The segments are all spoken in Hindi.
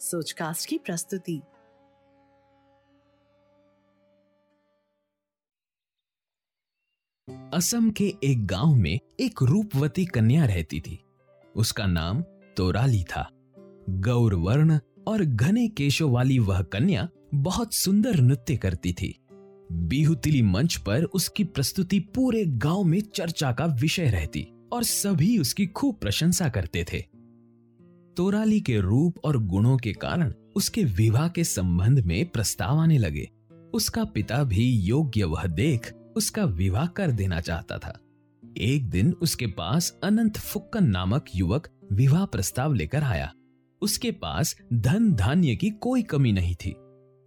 सोचकास्ट की प्रस्तुति। असम के एक गाँव में एक रूपवती कन्या रहती थी। उसका नाम तोराली था। गौर वर्ण और घने केशों वाली वह कन्या बहुत सुंदर नृत्य करती थी। बिहुतिली मंच पर उसकी प्रस्तुति पूरे गाँव में चर्चा का विषय रहती और सभी उसकी खूब प्रशंसा करते थे। तोराली के रूप और गुणों के कारण उसके विवाह के संबंध में प्रस्ताव आने लगे। उसका पिता भी योग्य वह देख उसका विवाह कर देना चाहता था। एक दिन उसके पास अनंत फुक्कन नामक युवक विवाह प्रस्ताव लेकर आया। उसके पास धन धान्य की कोई कमी नहीं थी।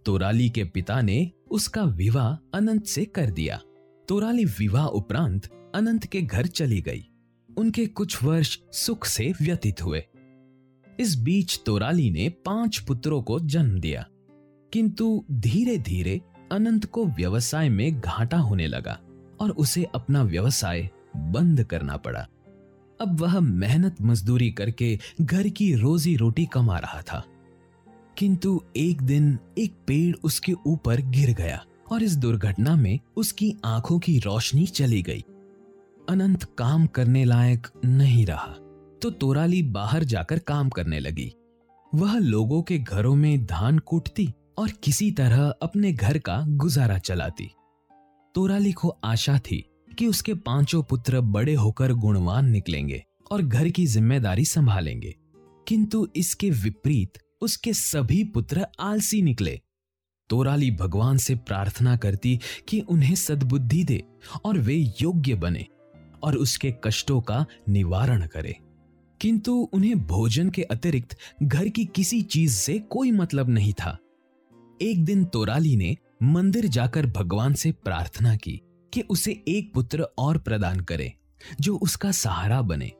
तोराली के पिता ने उसका विवाह अनंत से कर दिया। तोराली विवाह उपरांत अनंत के घर चली गई। उनके कुछ वर्ष सुख से व्यतीत हुए। इस बीच तोराली ने पाँच पुत्रों को जन्म दिया। किंतु धीरे धीरे अनंत को व्यवसाय में घाटा होने लगा और उसे अपना व्यवसाय बंद करना पड़ा। अब वह मेहनत मजदूरी करके घर की रोजी रोटी कमा रहा था। किंतु एक दिन एक पेड़ उसके ऊपर गिर गया और इस दुर्घटना में उसकी आँखों की रोशनी चली गई। अनंत काम करने लायक नहीं रहा। तो तोराली बाहर जाकर काम करने लगी। वह लोगों के घरों में धान कूटती और किसी तरह अपने घर का गुजारा चलाती। तोराली को आशा थी कि उसके पाँचों पुत्र बड़े होकर गुणवान निकलेंगे और घर की ज़िम्मेदारी संभालेंगे। किंतु इसके विपरीत उसके सभी पुत्र आलसी निकले। तोराली भगवान से प्रार्थना करती कि उन्हें सद्बुद्धि दे और वे योग्य बने और उसके कष्टों का निवारण करे। किंतु उन्हें भोजन के अतिरिक्त घर की किसी चीज़ से कोई मतलब नहीं था। एक दिन तोराली ने मंदिर जाकर भगवान से प्रार्थना की कि उसे एक पुत्र और प्रदान करे, जो उसका सहारा बने।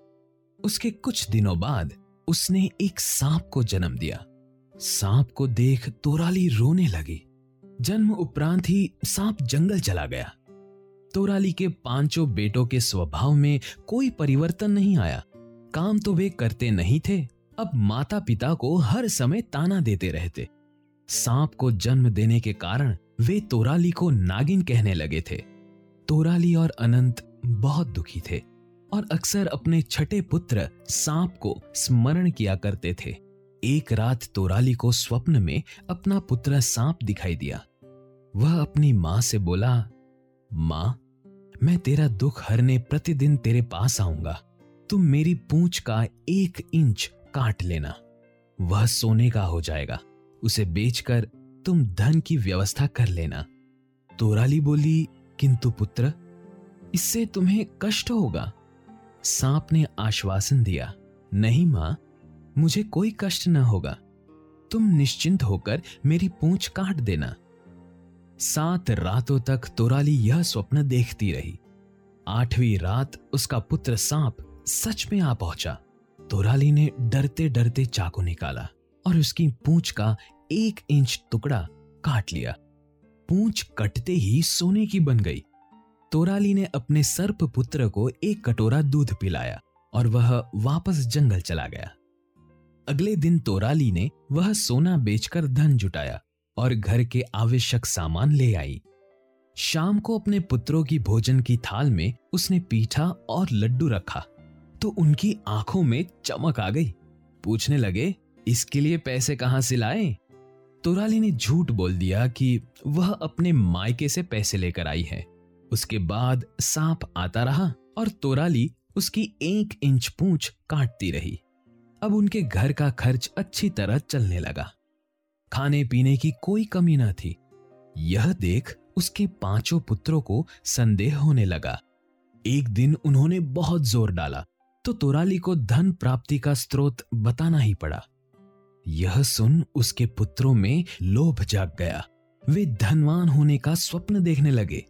उसके कुछ दिनों बाद उसने एक सांप को जन्म दिया। सांप को देख तोराली रोने लगी। जन्म उपरांत ही सांप जंगल चला गया। तोराली के पाँचों बेटों के स्वभाव में कोई परिवर्तन नहीं आया। काम तो वे करते नहीं थे। अब माता पिता को हर समय ताना देते रहते। सांप को जन्म देने के कारण वे तोराली को नागिन कहने लगे थे। तोराली और अनंत बहुत दुखी थे और अक्सर अपने छठे पुत्र सांप को स्मरण किया करते थे। एक रात तोराली को स्वप्न में अपना पुत्र सांप दिखाई दिया। वह अपनी माँ से बोला, माँ, मैं तेरा दुख हरने प्रतिदिन तेरे पास आऊँगा। तुम मेरी पूंछ का एक इंच काट लेना। वह सोने का हो जाएगा। उसे बेचकर तुम धन की व्यवस्था कर लेना। तोराली बोली, किंतु पुत्र, इससे तुम्हें कष्ट होगा। सांप ने आश्वासन दिया, नहीं माँ, मुझे कोई कष्ट न होगा। तुम निश्चिंत होकर मेरी पूंछ काट देना। सात रातों तक तोराली यह स्वप्न देखती रही। आठवीं रात उसका पुत्र सांप सच में आ पहुँचा। तोराली ने डरते डरते चाकू निकाला और उसकी पूंछ का एक इंच टुकड़ा काट लिया। पूंछ कटते ही सोने की बन गई। तोराली ने अपने सर्प पुत्र को एक कटोरा दूध पिलाया और वह वापस जंगल चला गया। अगले दिन तोराली ने वह सोना बेचकर धन जुटाया और घर के आवश्यक सामान ले आई। शाम को अपने पुत्रों की भोजन की थाल में उसने पीठा और लड्डू रखा। तो उनकी आँखों में चमक आ गई। पूछने लगे, इसके लिए पैसे कहाँ से लाए? तोराली ने झूठ बोल दिया कि वह अपने मायके से पैसे लेकर आई है। उसके बाद सांप आता रहा और तोराली उसकी एक इंच पूंछ काटती रही। अब उनके घर का खर्च अच्छी तरह चलने लगा। खाने पीने की कोई कमी न थी। यह देख उसके पाँचों पुत्रों को संदेह होने लगा। एक दिन उन्होंने बहुत ज़ोर डाला। तो तोराली को धन प्राप्ति का स्रोत बताना ही पड़ा। यह सुन उसके पुत्रों में लोभ जाग गया। वे धनवान होने का स्वप्न देखने लगे।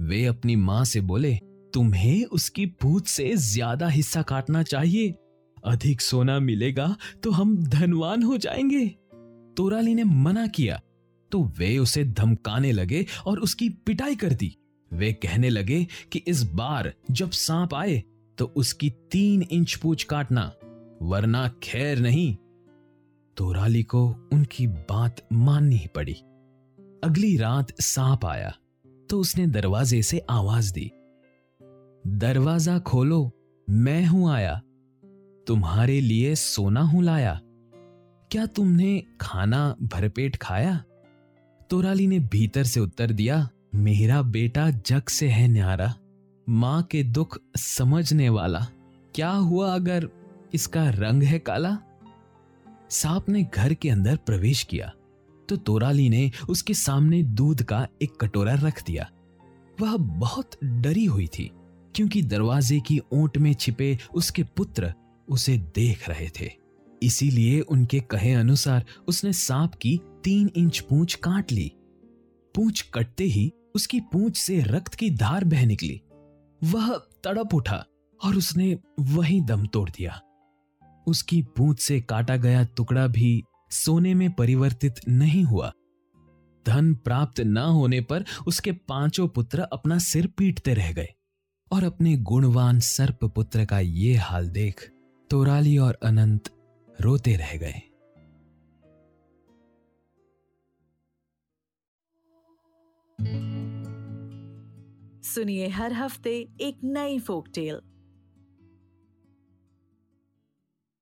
वे अपनी माँ से बोले, तुम्हें उसकी पूछ से ज़्यादा हिस्सा काटना चाहिए। अधिक सोना मिलेगा तो हम धनवान हो जाएँगे। तोराली ने मना किया। तो वे उसे धमकाने लगे और उसकी पिटाई कर दी। वे कहने लगे कि इस बार जब सांप आए तो उसकी तीन इंच पूछ काटना, वरना खैर नहीं। तोराली को उनकी बात माननी ही पड़ी। अगली रात सांप आया तो उसने दरवाजे से आवाज़ दी। दरवाज़ा खोलो, मैं हूँ आया। तुम्हारे लिए सोना हूँ लाया। क्या तुमने खाना भरपेट खाया? तोराली ने भीतर से उत्तर दिया, मेरा बेटा जग से है न्यारा। माँ के दुख समझने वाला। क्या हुआ अगर इसका रंग है काला? सांप ने घर के अंदर प्रवेश किया तो तोराली ने उसके सामने दूध का एक कटोरा रख दिया। वह बहुत डरी हुई थी, क्योंकि दरवाजे की ओट में छिपे उसके पुत्र उसे देख रहे थे। इसीलिए उनके कहे अनुसार उसने सांप की तीन इंच पूंछ काट ली। पूंछ कटते ही उसकी पूंछ से रक्त की धार बह निकली। वह तड़प उठा और उसने वही दम तोड़ दिया। उसकी पूंछ से काटा गया टुकड़ा भी सोने में परिवर्तित नहीं हुआ। धन प्राप्त न होने पर उसके पाँचों पुत्र अपना सिर पीटते रह गए और अपने गुणवान सर्प पुत्र का ये हाल देख तोराली और अनंत रोते रह गए। सुनिए हर हफ़्ते एक नई फोक टेल